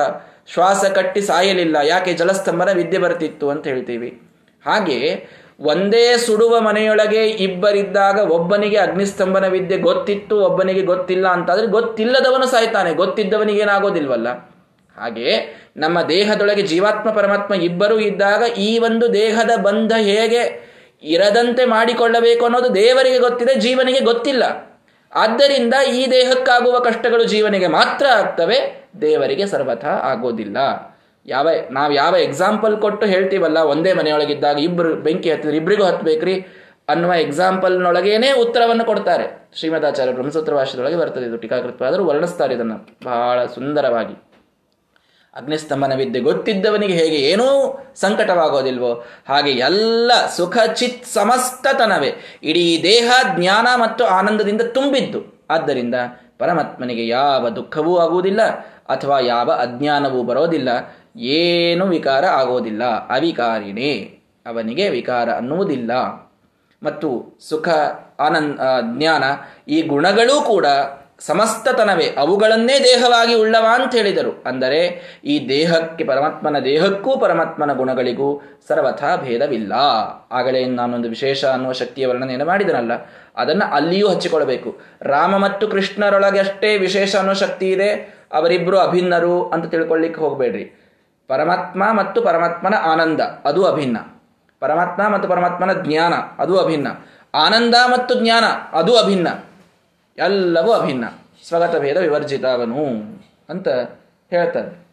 ಶ್ವಾಸ ಕಟ್ಟಿ ಸಾಯಲಿಲ್ಲ, ಯಾಕೆ ಜಲಸ್ತಂಭನ ವಿದ್ಯೆ ಬರ್ತಿತ್ತು ಅಂತ ಹೇಳ್ತೀವಿ. ಹಾಗೆ ಒಂದೇ ಸುಡುವ ಮನೆಯೊಳಗೆ ಇಬ್ಬರಿದ್ದಾಗ ಒಬ್ಬನಿಗೆ ಅಗ್ನಿಸ್ತಂಭನ ವಿದ್ಯೆ ಗೊತ್ತಿತ್ತು, ಒಬ್ಬನಿಗೆ ಗೊತ್ತಿಲ್ಲ ಅಂತಾದ್ರೆ ಗೊತ್ತಿಲ್ಲದವನು ಸಾಯ್ತಾನೆ, ಗೊತ್ತಿದ್ದವನಿಗೇನಾಗೋದಿಲ್ವಲ್ಲ. ಹಾಗೆ ನಮ್ಮ ದೇಹದೊಳಗೆ ಜೀವಾತ್ಮ, ಪರಮಾತ್ಮ ಇಬ್ಬರೂ ಇದ್ದಾಗ ಈ ಒಂದು ದೇಹದ ಬಂಧ ಹೇಗೆ ಇರದಂತೆ ಮಾಡಿಕೊಳ್ಳಬೇಕು ಅನ್ನೋದು ದೇವರಿಗೆ ಗೊತ್ತಿದೆ, ಜೀವನಿಗೆ ಗೊತ್ತಿಲ್ಲ. ಆದ್ದರಿಂದ ಈ ದೇಹಕ್ಕಾಗುವ ಕಷ್ಟಗಳು ಜೀವನಿಗೆ ಮಾತ್ರ ಆಗ್ತವೆ ದೇವರಿಗೆ ಸರ್ವಥ ಆಗೋದಿಲ್ಲ. ಯಾವ, ನಾವು ಯಾವ ಎಕ್ಸಾಂಪಲ್ ಕೊಟ್ಟು ಹೇಳ್ತೀವಲ್ಲ, ಒಂದೇ ಮನೆಯೊಳಗಿದ್ದಾಗ ಇಬ್ಬರು ಬೆಂಕಿ ಹತ್ತಿದ್ರೆ ಇಬ್ಬರಿಗೂ ಹತ್ತಬೇಕ್ರಿ ಅನ್ನುವ ಎಕ್ಸಾಂಪಲ್ನೊಳಗೇನೆ ಉತ್ತರವನ್ನು ಕೊಡ್ತಾರೆ. ಶ್ರೀಮದಾಚಾರ್ಯ ಬ್ರಹ್ಮಸೂತ್ರ ಭಾಷೆದೊಳಗೆ ಬರ್ತದೆ ಇದು ಟೀಕಾಕೃತವಾದರೂ ವರ್ಣಿಸ್ತಾರೆ ಇದನ್ನು. ಬಹಳ ಸುಂದರವಾಗಿ. ಅಗ್ನಿಸ್ತಂಭನ ವಿದ್ಯೆ ಗೊತ್ತಿದ್ದವನಿಗೆ ಹೇಗೆ ಏನೂ ಸಂಕಟವಾಗೋದಿಲ್ವೋ, ಹಾಗೆ ಎಲ್ಲ ಸುಖ ಚಿತ್ ಸಮಸ್ತತನವೇ. ಇಡೀ ದೇಹ, ಜ್ಞಾನ ಮತ್ತು ಆನಂದದಿಂದ ತುಂಬಿದ್ದು. ಆದ್ದರಿಂದ ಪರಮಾತ್ಮನಿಗೆ ಯಾವ ದುಃಖವೂ ಆಗುವುದಿಲ್ಲ ಅಥವಾ ಯಾವ ಅಜ್ಞಾನವೂ ಬರೋದಿಲ್ಲ, ಏನು ವಿಕಾರ ಆಗೋದಿಲ್ಲ. ಅವಿಕಾರಿಣೇ, ಅವನಿಗೆ ವಿಕಾರ ಅನ್ನುವುದಿಲ್ಲ. ಮತ್ತು ಸುಖ, ಆನಂದ ಜ್ಞಾನ ಈ ಗುಣಗಳೂ ಕೂಡ ಸಮಸ್ತತನವೇ, ಅವುಗಳನ್ನೇ ದೇಹವಾಗಿ ಉಳ್ಳವ ಅಂತ ಹೇಳಿದರು ಅಂದರೆ, ಈ ದೇಹಕ್ಕೆ ಪರಮಾತ್ಮನ ದೇಹಕ್ಕೂ ಪರಮಾತ್ಮನ ಗುಣಗಳಿಗೂ ಸರ್ವಥಾ ಭೇದವಿಲ್ಲ. ಆಗಲೇ ನಾನೊಂದು ವಿಶೇಷ ಅನ್ನುವ ಶಕ್ತಿಯ ವರ್ಣನೆಯನ್ನು ಮಾಡಿದನಲ್ಲ, ಅದನ್ನು ಅಲ್ಲಿಯೂ ಹಚ್ಚಿಕೊಳ್ಳಬೇಕು. ರಾಮ ಮತ್ತು ಕೃಷ್ಣರೊಳಗೆ ಅಷ್ಟೇ ವಿಶೇಷ ಅನ್ನೋ ಶಕ್ತಿ ಇದೆ ಅವರಿಬ್ಬರು ಅಭಿನ್ನರು ಅಂತ ತಿಳ್ಕೊಳ್ಳಿಕ್ಕೆ ಹೋಗಬೇಡ್ರಿ. ಪರಮಾತ್ಮ ಮತ್ತು ಪರಮಾತ್ಮನ ಆನಂದ, ಅದು ಅಭಿನ್ನ. ಪರಮಾತ್ಮ ಮತ್ತು ಪರಮಾತ್ಮನ ಜ್ಞಾನ, ಅದು ಅಭಿನ್ನ. ಆನಂದ ಮತ್ತು ಜ್ಞಾನ, ಅದು ಅಭಿನ್ನ. ಎಲ್ಲವೂ ಅಭಿನ್ನ. ಸ್ವಗತ ಭೇದ ವಿವರ್ಜಿತವನು ಅಂತ ಹೇಳ್ತಾರೆ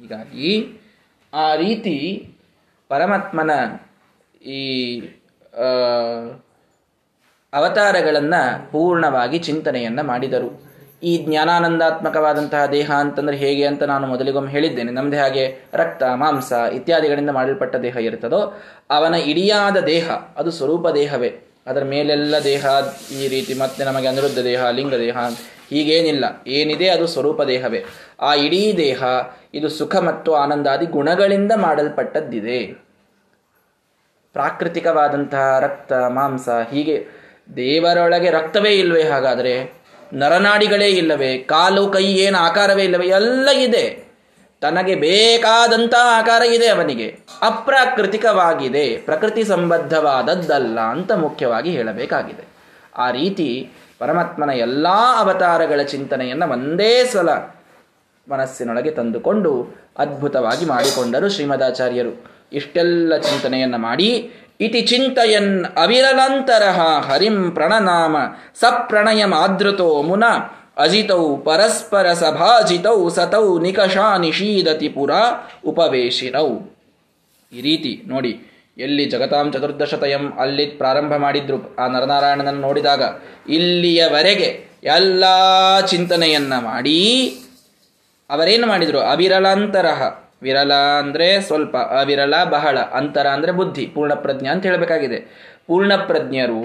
ಹೀಗಾಗಿ ಆ ರೀತಿ ಪರಮಾತ್ಮನ ಈ ಅವತಾರಗಳನ್ನು ಪೂರ್ಣವಾಗಿ ಚಿಂತನೆಯನ್ನು ಮಾಡಿದರು. ಈ ಜ್ಞಾನಾನಂದಾತ್ಮಕವಾದಂತಹ ದೇಹ ಅಂತಂದ್ರೆ ಹೇಗೆ ಅಂತ ನಾನು ಮೊದಲಿಗೊಮ್ಮೆ ಹೇಳಿದ್ದೇನೆ. ನಮ್ಮದೇ ಹಾಗೆ ರಕ್ತ, ಮಾಂಸ ಇತ್ಯಾದಿಗಳಿಂದ ಮಾಡಲ್ಪಟ್ಟ ದೇಹ ಇರ್ತದೋ, ಅವನ ಇಡಿಯಾದ ದೇಹ, ಅದು ಸ್ವರೂಪ ದೇಹವೇ. ಅದರ ಮೇಲೆಲ್ಲ ದೇಹ ಈ ರೀತಿ ಮತ್ತೆ ನಮಗೆ ಅನಿರುದ್ಧ ದೇಹ, ಲಿಂಗ ದೇಹ ಹೀಗೇನಿಲ್ಲ. ಏನಿದೆ ಅದು ಸ್ವರೂಪ ದೇಹವೇ. ಆ ಇಡೀ ದೇಹ ಇದು ಸುಖ ಮತ್ತು ಆನಂದಾದಿ ಗುಣಗಳಿಂದ ಮಾಡಲ್ಪಟ್ಟದ್ದಿದೆ. ಪ್ರಾಕೃತಿಕವಾದಂತಹ ರಕ್ತ, ಮಾಂಸ ಹೀಗೆ ದೇವರೊಳಗೆ ರಕ್ತವೇ ಇಲ್ವೇ ಹಾಗಾದರೆ ನರನಾಡಿಗಳೇ ಇಲ್ಲವೇ, ಕಾಲು, ಕೈ ಏನು ಆಕಾರವೇ ಇಲ್ಲವೇ, ಎಲ್ಲ ಇದೆ. ತನಗೆ ಬೇಕಾದಂಥ ಆಕಾರ ಇದೆ ಅವನಿಗೆ. ಅಪ್ರಾಕೃತಿಕವಾಗಿದೆ, ಪ್ರಕೃತಿ ಸಂಬದ್ಧವಾದದ್ದಲ್ಲ ಅಂತ ಮುಖ್ಯವಾಗಿ ಹೇಳಬೇಕಾಗಿದೆ. ಆ ರೀತಿ ಪರಮಾತ್ಮನ ಎಲ್ಲ ಅವತಾರಗಳ ಚಿಂತನೆಯನ್ನು ಒಂದೇ ಸಲ ಮನಸ್ಸಿನೊಳಗೆ ತಂದುಕೊಂಡು ಅದ್ಭುತವಾಗಿ ಮಾಡಿಕೊಂಡರು ಶ್ರೀಮದಾಚಾರ್ಯರು. ಇಷ್ಟೆಲ್ಲ ಚಿಂತನೆಯನ್ನು ಮಾಡಿ, ಇತಿ ಚಿಂತಯನ್ ಅವಿರಲಂತರ ಹರಿಂ ಪ್ರಣನಾಮ ಸಪ್ರಣಯಮಾದೃತೋ ಮುನ ಅಜಿತೌ ಪರಸ್ಪರ ಸಭಾಜಿತೌ ಸತೌ ನಿಕಷಾ ನಿಷೀದತಿ ಪುರ ಉಪವೇಶಿನೌ. ಈ ರೀತಿ ನೋಡಿ, ಎಲ್ಲಿ ಜಗತಾಂ ಚತುರ್ದಶತಯಂ ಅಲ್ಲಿ ಪ್ರಾರಂಭ ಮಾಡಿದ್ರು ಆ ನರನಾರಾಯಣನನ್ನು ನೋಡಿದಾಗ, ಇಲ್ಲಿಯವರೆಗೆ ಎಲ್ಲ ಚಿಂತನೆಯನ್ನ ಮಾಡಿ, ಅವರೇನು ಮಾಡಿದ್ರು? ಅವಿರಲಾಂತರಹ. ವಿರಲ ಅಂದರೆ ಸ್ವಲ್ಪ, ಅವಿರಲ ಬಹಳ, ಅಂತರ ಅಂದರೆ ಬುದ್ಧಿ, ಪೂರ್ಣಪ್ರಜ್ಞ ಅಂತ ಹೇಳಬೇಕಾಗಿದೆ. ಪೂರ್ಣಪ್ರಜ್ಞರು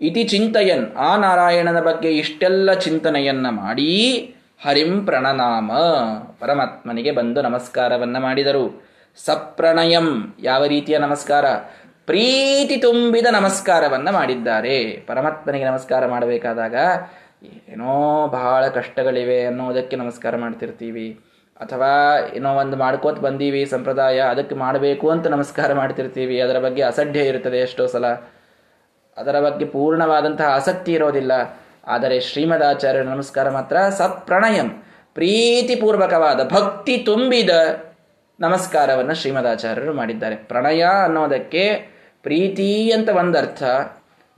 ಇತಿ ಚಿಂತಯನ್, ಆ ನಾರಾಯಣನ ಬಗ್ಗೆ ಇಷ್ಟೆಲ್ಲ ಚಿಂತನೆಯನ್ನ ಮಾಡಿ ಹರಿಂ ಪ್ರಣನಾಮ. ಪರಮಾತ್ಮನಿಗೆ ಬಂದು ನಮಸ್ಕಾರವನ್ನ ಮಾಡಿದರು. ಸಪ್ರಣಯಂ ಯಾವ ರೀತಿಯ ನಮಸ್ಕಾರ? ಪ್ರೀತಿ ತುಂಬಿದ ನಮಸ್ಕಾರವನ್ನ ಮಾಡಿದ್ದಾರೆ. ಪರಮಾತ್ಮನಿಗೆ ನಮಸ್ಕಾರ ಮಾಡಬೇಕಾದಾಗ ಏನೋ ಬಹಳ ಕಷ್ಟಗಳಿವೆ ಅನ್ನೋದಕ್ಕೆ ನಮಸ್ಕಾರ ಮಾಡ್ತಿರ್ತೀವಿ. ಅಥವಾ ಏನೋ ಒಂದು ಮಾಡ್ಕೋತ ಬಂದೀವಿ ಸಂಪ್ರದಾಯ, ಅದಕ್ಕೆ ಮಾಡಬೇಕು ಅಂತ ನಮಸ್ಕಾರ ಮಾಡ್ತಿರ್ತೀವಿ. ಅದರ ಬಗ್ಗೆ ಅಸಡ್ಡೆ ಇರುತ್ತದೆ ಎಷ್ಟೋ ಸಲ. ಅದರ ಬಗ್ಗೆ ಪೂರ್ಣವಾದಂತಹ ಆಸಕ್ತಿ ಇರೋದಿಲ್ಲ. ಆದರೆ ಶ್ರೀಮದಾಚಾರ್ಯರ ನಮಸ್ಕಾರ ಮಾತ್ರ ಸಪ್ರಣಯಂ ಪ್ರೀತಿಪೂರ್ವಕವಾದ, ಭಕ್ತಿ ತುಂಬಿದ ನಮಸ್ಕಾರವನ್ನು ಶ್ರೀಮದಾಚಾರ್ಯರು ಮಾಡಿದ್ದಾರೆ. ಪ್ರಣಯ ಅನ್ನೋದಕ್ಕೆ ಪ್ರೀತಿ ಅಂತ ಒಂದರ್ಥ,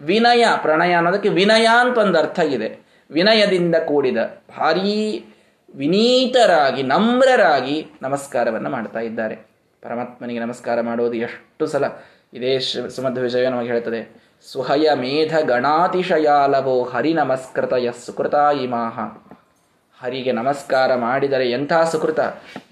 ವಿನಯ, ಪ್ರಣಯ ಅನ್ನೋದಕ್ಕೆ ವಿನಯ ಅಂತ ಒಂದರ್ಥ ಇದೆ. ವಿನಯದಿಂದ ಕೂಡಿದ, ಭಾರೀ ವಿನೀತರಾಗಿ, ನಮ್ರರಾಗಿ ನಮಸ್ಕಾರವನ್ನು ಮಾಡ್ತಾ ಇದ್ದಾರೆ. ಪರಮಾತ್ಮನಿಗೆ ನಮಸ್ಕಾರ ಮಾಡೋದು ಎಷ್ಟು ಸಲ ಇದೇ ಸುಮಧ್ವ ವಿಜಯ ನಮಗೆ ಹೇಳ್ತದೆ. ಸುಹಯ ಮೇಧ ಗಣಾತಿಶಯಾಲವೋ ಹರಿ ನಮಸ್ಕೃತ ಸುಕೃತ ಇಮಾಹ. ಹರಿಗೆ ನಮಸ್ಕಾರ ಮಾಡಿದರೆ ಎಂತಹ ಸುಕೃತ?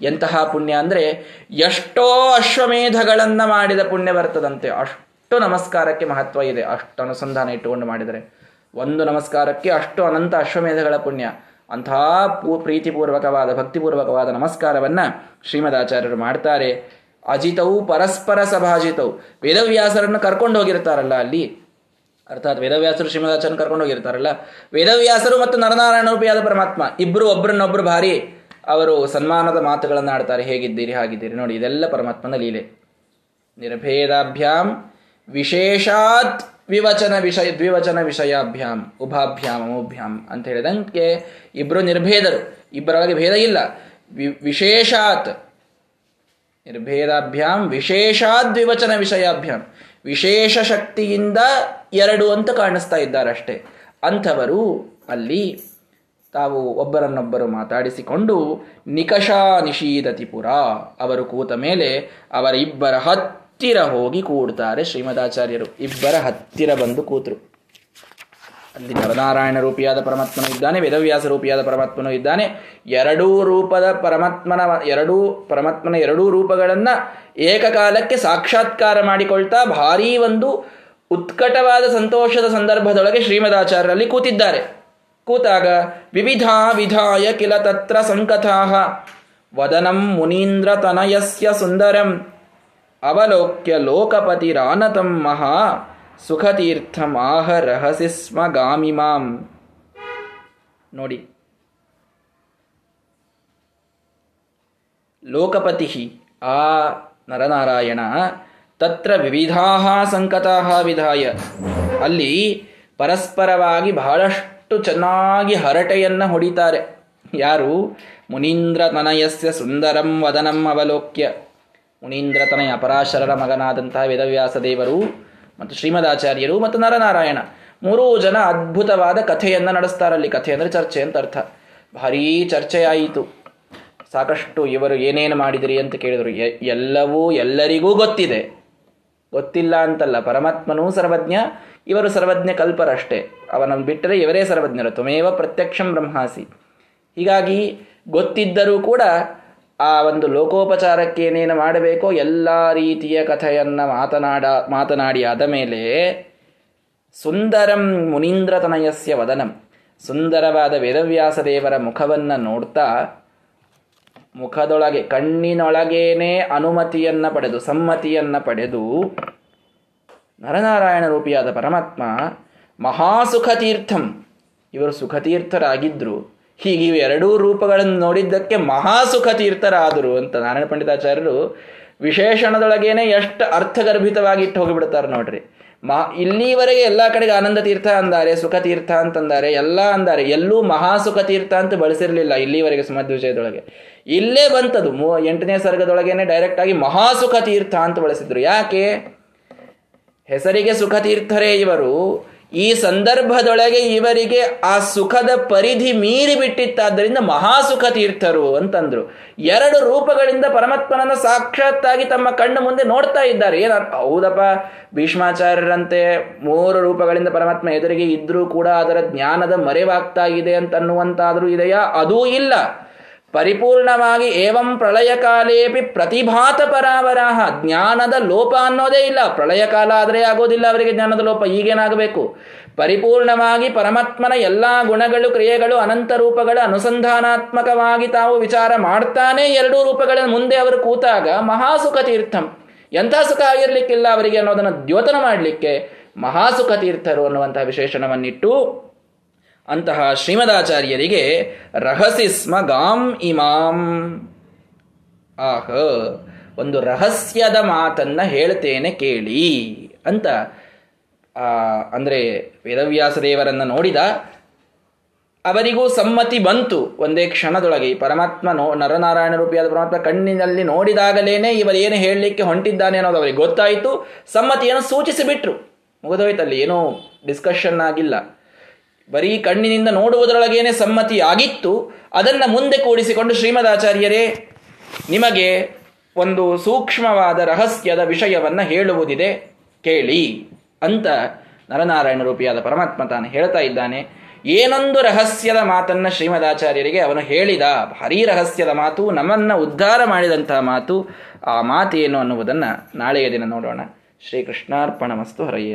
ಎಂತಹ ಪುಣ್ಯ ಅಂದರೆ ಎಷ್ಟೋ ಅಶ್ವಮೇಧಗಳನ್ನು ಮಾಡಿದ ಪುಣ್ಯ ಬರ್ತದಂತೆ. ಅಷ್ಟು ನಮಸ್ಕಾರಕ್ಕೆ ಮಹತ್ವ ಇದೆ. ಅಷ್ಟು ಅನುಸಂಧಾನ ಇಟ್ಟುಕೊಂಡು ಮಾಡಿದರೆ. ಒಂದು ನಮಸ್ಕಾರಕ್ಕೆ ಅಷ್ಟು ಅನಂತ ಅಶ್ವಮೇಧಗಳ ಪುಣ್ಯ. ಅಂತಹ ಪೂ ಪ್ರೀತಿಪೂರ್ವಕವಾದ, ಭಕ್ತಿಪೂರ್ವಕವಾದ ನಮಸ್ಕಾರವನ್ನ ಶ್ರೀಮದಾಚಾರ್ಯರು ಮಾಡ್ತಾರೆ. ಅಜಿತವು ಪರಸ್ಪರ ಸಭಾಜಿತವು. ವೇದವ್ಯಾಸರನ್ನು ಕರ್ಕೊಂಡು ಹೋಗಿರ್ತಾರಲ್ಲ ಅಲ್ಲಿ. ಅರ್ಥಾತ್ ವೇದವ್ಯಾಸರು ಶ್ರೀಮದಾಚಾರ್ಯ ಕರ್ಕೊಂಡು ಹೋಗಿರ್ತಾರಲ್ಲ ವೇದವ್ಯಾಸರು ಮತ್ತು ನರನಾರಾಯಣ ರೂಪಿಯಾದ ಪರಮಾತ್ಮ ಇಬ್ಬರು ಒಬ್ಬರನ್ನೊಬ್ಬರು ಭಾರಿ ಅವರು ಸನ್ಮಾನದ ಮಾತುಗಳನ್ನು ಆಡ್ತಾರೆ. ಹೇಗಿದ್ದೀರಿ, ಹಾಗಿದ್ದೀರಿ, ನೋಡಿ, ಇದೆಲ್ಲ ಪರಮಾತ್ಮನ ಲೀಲೆ. ನಿರ್ಭೇದಾಭ್ಯಾಂ ವಿಶೇಷಾತ್ ವಿವಚನ ವಿಷಯ, ದ್ವಿವಚನ ವಿಷಯಾಭ್ಯಾಂ, ಉಭಾಭ್ಯಾಮ್ ಅಮೋಭ್ಯಾಮ್ ಅಂತ ಹೇಳಿದಂಗೆ ಇಬ್ಬರು ನಿರ್ಭೇದರು. ಇಬ್ಬರೊಳಗೆ ಭೇದ ಇಲ್ಲ. ವಿಶೇಷಾತ್ ನಿರ್ಭೇದಾಭ್ಯಾಂ ವಿಶೇಷಾದ್ವಿವಚನ ವಿಷಯಾಭ್ಯಾಂ ವಿಶೇಷ ಶಕ್ತಿಯಿಂದ ಎರಡು ಅಂತ ಕಾಣಿಸ್ತಾ ಇದ್ದಾರಷ್ಟೇ ಅಂಥವರು ಅಲ್ಲಿ ತಾವು ಒಬ್ಬರನ್ನೊಬ್ಬರು ಮಾತಾಡಿಸಿಕೊಂಡು, ನಿಕಷಾ ನಿಷೀದತಿಪುರ ಅವರು ಕೂತ ಮೇಲೆ ಅವರ ಇಬ್ಬರ ಹತ್ತಿರ ಹೋಗಿ ಕೂಡ್ತಾರೆ ಶ್ರೀಮದಾಚಾರ್ಯರು ಇಬ್ಬರ ಹತ್ತಿರ ಬಂದು ಕೂತರು. ಅಲ್ಲಿ ನರನಾರಾಯಣ ರೂಪಿಯಾದ ಪರಮಾತ್ಮನು ಇದ್ದಾನೆ, ವೇದವ್ಯಾಸ ರೂಪಿಯಾದ ಪರಮಾತ್ಮನು ಇದ್ದಾನೆ. ಎರಡೂ ರೂಪದ ಪರಮಾತ್ಮನ, ಎರಡೂ ಪರಮಾತ್ಮನ ಎರಡೂ ರೂಪಗಳನ್ನು ಏಕಕಾಲಕ್ಕೆ ಸಾಕ್ಷಾತ್ಕಾರ ಮಾಡಿಕೊಳ್ತಾ ಭಾರೀ ಒಂದು ಉತ್ಕಟವಾದ ಸಂತೋಷದ ಸಂದರ್ಭದೊಳಗೆ ಶ್ರೀಮದಾಚಾರ್ಯರಲ್ಲಿ ಕೂತಿದ್ದಾರೆ. ಕೂತಾಗ ವಿವಿಧ ವಿಧಾಯ ಕಿಲ ತತ್ರ ಸಂಕಥಾ ವದನಂ ಮುನೀಂದ್ರ ತನಯಸ್ಯ ಸುಂದರಂ, ಅವಲೋಕ್ಯ ಲೋಕಪತಿರಾನತಂ ಮಹಾ ಸುಖತೀರ್ಥಂ ಆಹ ರಹಸಿ ಸ್ಮ ನೋಡಿ. ಲೋಕಪತಿ ಆ ನರನಾರಾಯಣ ತತ್ರ ವಿವಿಧಾ ಸಂಕತಾ ವಿಧಾಯ. ಅಲ್ಲಿ ಪರಸ್ಪರವಾಗಿ ಬಹಳಷ್ಟು ಚೆನ್ನಾಗಿ ಹರಟೆಯನ್ನು ಹೊಡಿತಾರೆ. ಯಾರು? ಮುನೀಂದ್ರ ತನಯಸ್ಯ ಸುಂದರಂ ವದನಂ ಅವಲೋಕ್ಯ. ಮುನೀಂದ್ರತನಯ ಅಪರಾಶರರ ಪರಾಶರರ ಮಗನಾದಂತಹ ವೇದವ್ಯಾಸ ದೇವರು ಮತ್ತು ಶ್ರೀಮದಾಚಾರ್ಯರು ಮತ್ತು ನರನಾರಾಯಣ ಮೂರೂ ಜನ ಅದ್ಭುತವಾದ ಕಥೆಯನ್ನು ನಡೆಸ್ತಾರಲ್ಲಿ ಕಥೆ ಅಂದರೆ ಚರ್ಚೆ ಅಂತ ಅರ್ಥ. ಭಾರೀ ಚರ್ಚೆಯಾಯಿತು. ಸಾಕಷ್ಟು ಇವರು ಏನೇನು ಮಾಡಿದಿರಿ ಅಂತ ಕೇಳಿದರು. ಎಲ್ಲವೂ ಎಲ್ಲರಿಗೂ ಗೊತ್ತಿದೆ. ಗೊತ್ತಿಲ್ಲ ಅಂತಲ್ಲ. ಪರಮಾತ್ಮನೂ ಸರ್ವಜ್ಞ, ಇವರು ಸರ್ವಜ್ಞ ಕಲ್ಪರಷ್ಟೇ. ಅವನನ್ನು ಬಿಟ್ಟರೆ ಇವರೇ ಸರ್ವಜ್ಞರು. ತ್ವಮೇವ ಪ್ರತ್ಯಕ್ಷಂ ಬ್ರಹ್ಮಾಸಿ. ಹೀಗಾಗಿ ಗೊತ್ತಿದ್ದರೂ ಕೂಡ ಆ ಒಂದು ಲೋಕೋಪಚಾರಕ್ಕೆ ಏನೇನು ಮಾಡಬೇಕೋ ಎಲ್ಲ ರೀತಿಯ ಕಥೆಯನ್ನು ಮಾತನಾಡ, ಮಾತನಾಡಿ ಆದ ಮೇಲೆ ಸುಂದರಂ ಮುನೀಂದ್ರತನಯಸ್ಯ ವದನಂ. ಸುಂದರವಾದ ವೇದವ್ಯಾಸ ದೇವರ ಮುಖವನ್ನು ನೋಡ್ತಾ ಮುಖದೊಳಗೆ, ಕಣ್ಣಿನೊಳಗೇನೆ ಅನುಮತಿಯನ್ನ ಪಡೆದು, ಸಮ್ಮತಿಯನ್ನ ಪಡೆದು ನರನಾರಾಯಣ ರೂಪಿಯಾದ ಪರಮಾತ್ಮ ಮಹಾಸುಖ ತೀರ್ಥಂ ಇವರು ಸುಖತೀರ್ಥರಾಗಿದ್ರು. ಹೀಗೆ ಇವು ಎರಡೂ ರೂಪಗಳನ್ನು ನೋಡಿದ್ದಕ್ಕೆ ಮಹಾಸುಖ ತೀರ್ಥರಾದರು ಅಂತ ನಾರಾಯಣ ಪಂಡಿತಾಚಾರ್ಯರು ವಿಶೇಷಣದೊಳಗೇನೆ ಎಷ್ಟು ಅರ್ಥಗರ್ಭಿತವಾಗಿ ಇಟ್ಟು ಹೋಗಿಬಿಡ್ತಾರೆ ನೋಡ್ರಿ. ಮಹಾ, ಇಲ್ಲಿವರೆಗೆ ಎಲ್ಲ ಕಡೆಗೆ ಆನಂದ ತೀರ್ಥ ಅಂದಾರೆ ಸುಖ ತೀರ್ಥ ಅಂತಂದಾರೆ, ಎಲ್ಲ ಅಂದಾರೆ, ಎಲ್ಲೂ ಮಹಾಸುಖ ತೀರ್ಥ ಅಂತ ಬಳಸಿರಲಿಲ್ಲ ಇಲ್ಲಿವರೆಗೆ ಸುಮಧ್ ವಿಷಯದೊಳಗೆ ಇಲ್ಲೇ ಬಂತದು, ಮೂ, ಎಂಟನೇ ಸರ್ಗದೊಳಗೇನೆ ಡೈರೆಕ್ಟ್ ಆಗಿ ಮಹಾಸುಖ ತೀರ್ಥ ಅಂತ ಬಳಸಿದ್ರು. ಯಾಕೆ? ಹೆಸರಿಗೆ ಸುಖ ತೀರ್ಥರೇ ಇವರು ಈ ಸಂದರ್ಭದೊಳಗೆ ಇವರಿಗೆ ಆ ಸುಖದ ಪರಿಧಿ ಮೀರಿ ಬಿಟ್ಟಿತ್ತಾದ್ದರಿಂದ ಮಹಾಸುಖ ತೀರ್ಥರು ಅಂತಂದ್ರು. ಎರಡು ರೂಪಗಳಿಂದ ಪರಮಾತ್ಮನನ್ನ ಸಾಕ್ಷಾತ್ತಾಗಿ ತಮ್ಮ ಕಣ್ಣು ಮುಂದೆ ನೋಡ್ತಾ ಇದ್ದಾರೆ. ಏನ ಹೌದಪ್ಪ. ಭೀಷ್ಮಾಚಾರ್ಯರಂತೆ ಮೂರು ರೂಪಗಳಿಂದ ಪರಮಾತ್ಮ ಎದುರಿಗೆ ಇದ್ರೂ ಕೂಡ ಅದರ ಜ್ಞಾನದ ಮರೆವಾಗ್ತಾ ಇದೆ ಅಂತ ಅನ್ನುವಂತಾದ್ರೂ ಇದೆಯಾ? ಅದೂ ಇಲ್ಲ. ಪರಿಪೂರ್ಣವಾಗಿ ಏವಂ ಪ್ರಳಯ ಕಾಲೇಪಿ ಪ್ರತಿಭಾತ ಪರಾವರಾಹ ಜ್ಞಾನದ ಲೋಪ ಅನ್ನೋದೇ ಇಲ್ಲ. ಪ್ರಳಯ ಕಾಲ ಆದರೆ ಆಗೋದಿಲ್ಲ ಅವರಿಗೆ ಜ್ಞಾನದ ಲೋಪ. ಈಗೇನಾಗಬೇಕು? ಪರಿಪೂರ್ಣವಾಗಿ ಪರಮಾತ್ಮನ ಎಲ್ಲ ಗುಣಗಳು, ಕ್ರಿಯೆಗಳು, ಅನಂತ ರೂಪಗಳ ಅನುಸಂಧಾನಾತ್ಮಕವಾಗಿ ತಾವು ವಿಚಾರ ಮಾಡ್ತಾನೆ ಎರಡೂ ರೂಪಗಳ ಮುಂದೆ ಅವರು ಕೂತಾಗ ಮಹಾಸುಖ ತೀರ್ಥಂ ಎಂಥ ಸುಖ ಆಗಿರಲಿಕ್ಕಿಲ್ಲ ಅವರಿಗೆ ಅನ್ನೋದನ್ನು ದ್ಯೋತನ ಮಾಡಲಿಕ್ಕೆ ಮಹಾಸುಖ ತೀರ್ಥರು ಅನ್ನುವಂತಹ ವಿಶೇಷಣವನ್ನಿಟ್ಟು ಅಂತಹ ಶ್ರೀಮದಾಚಾರ್ಯರಿಗೆ ರಹಸಿ ಸ್ಮ ಗಾಂ ಇಮಾಂ. ಆಹ, ಒಂದು ರಹಸ್ಯದ ಮಾತನ್ನ ಹೇಳ್ತೇನೆ ಕೇಳಿ ಅಂತ ಅಂದರೆ ವೇದವ್ಯಾಸ ದೇವರನ್ನ ನೋಡಿದ ಅವರಿಗೂ ಸಮ್ಮತಿ ಬಂತು ಒಂದೇ ಕ್ಷಣದೊಳಗೆ. ಈ ಪರಮಾತ್ಮ ನೋ, ನರನಾರಾಯಣ ರೂಪಿಯಾದ ಪರಮಾತ್ಮ ಕಣ್ಣಿನಲ್ಲಿ ನೋಡಿದಾಗಲೇನೆ ಇವರೇನು ಹೇಳಲಿಕ್ಕೆ ಹೊಂಟಿದ್ದಾನೆ ಅನ್ನೋದು ಅವರಿಗೆ ಗೊತ್ತಾಯಿತು. ಸಮ್ಮತಿಯನ್ನು ಸೂಚಿಸಿಬಿಟ್ರು. ಮುಗಿದೋಯ್ತಲ್ಲಿ ಏನೂ ಡಿಸ್ಕಷನ್ ಆಗಿಲ್ಲ. ಬರೀ ಕಣ್ಣಿನಿಂದ ನೋಡುವುದರೊಳಗೇನೆ ಸಮ್ಮತಿ ಆಗಿತ್ತು ಅದನ್ನು ಮುಂದೆ ಕೂಡಿಸಿಕೊಂಡು ಶ್ರೀಮದಾಚಾರ್ಯರೇ, ನಿಮಗೆ ಒಂದು ಸೂಕ್ಷ್ಮವಾದ ರಹಸ್ಯದ ವಿಷಯವನ್ನು ಹೇಳುವುದಿದೆ, ಕೇಳಿ ಅಂತ ನರನಾರಾಯಣ ರೂಪಿಯಾದ ಪರಮಾತ್ಮ ತಾನು ಹೇಳ್ತಾ ಇದ್ದಾನೆ. ಏನೊಂದು ರಹಸ್ಯದ ಮಾತನ್ನ ಶ್ರೀಮದಾಚಾರ್ಯರಿಗೆ ಅವನು ಹೇಳಿದ, ಭಾರೀ ರಹಸ್ಯದ ಮಾತು, ನಮ್ಮನ್ನು ಉದ್ಧಾರ ಮಾಡಿದಂತಹ ಮಾತು, ಆ ಮಾತು ಏನು ಅನ್ನುವುದನ್ನು ನಾಳೆಯ ದಿನ ನೋಡೋಣ. ಶ್ರೀಕೃಷ್ಣಾರ್ಪಣ ಮಸ್ತು ಹರಯೇನು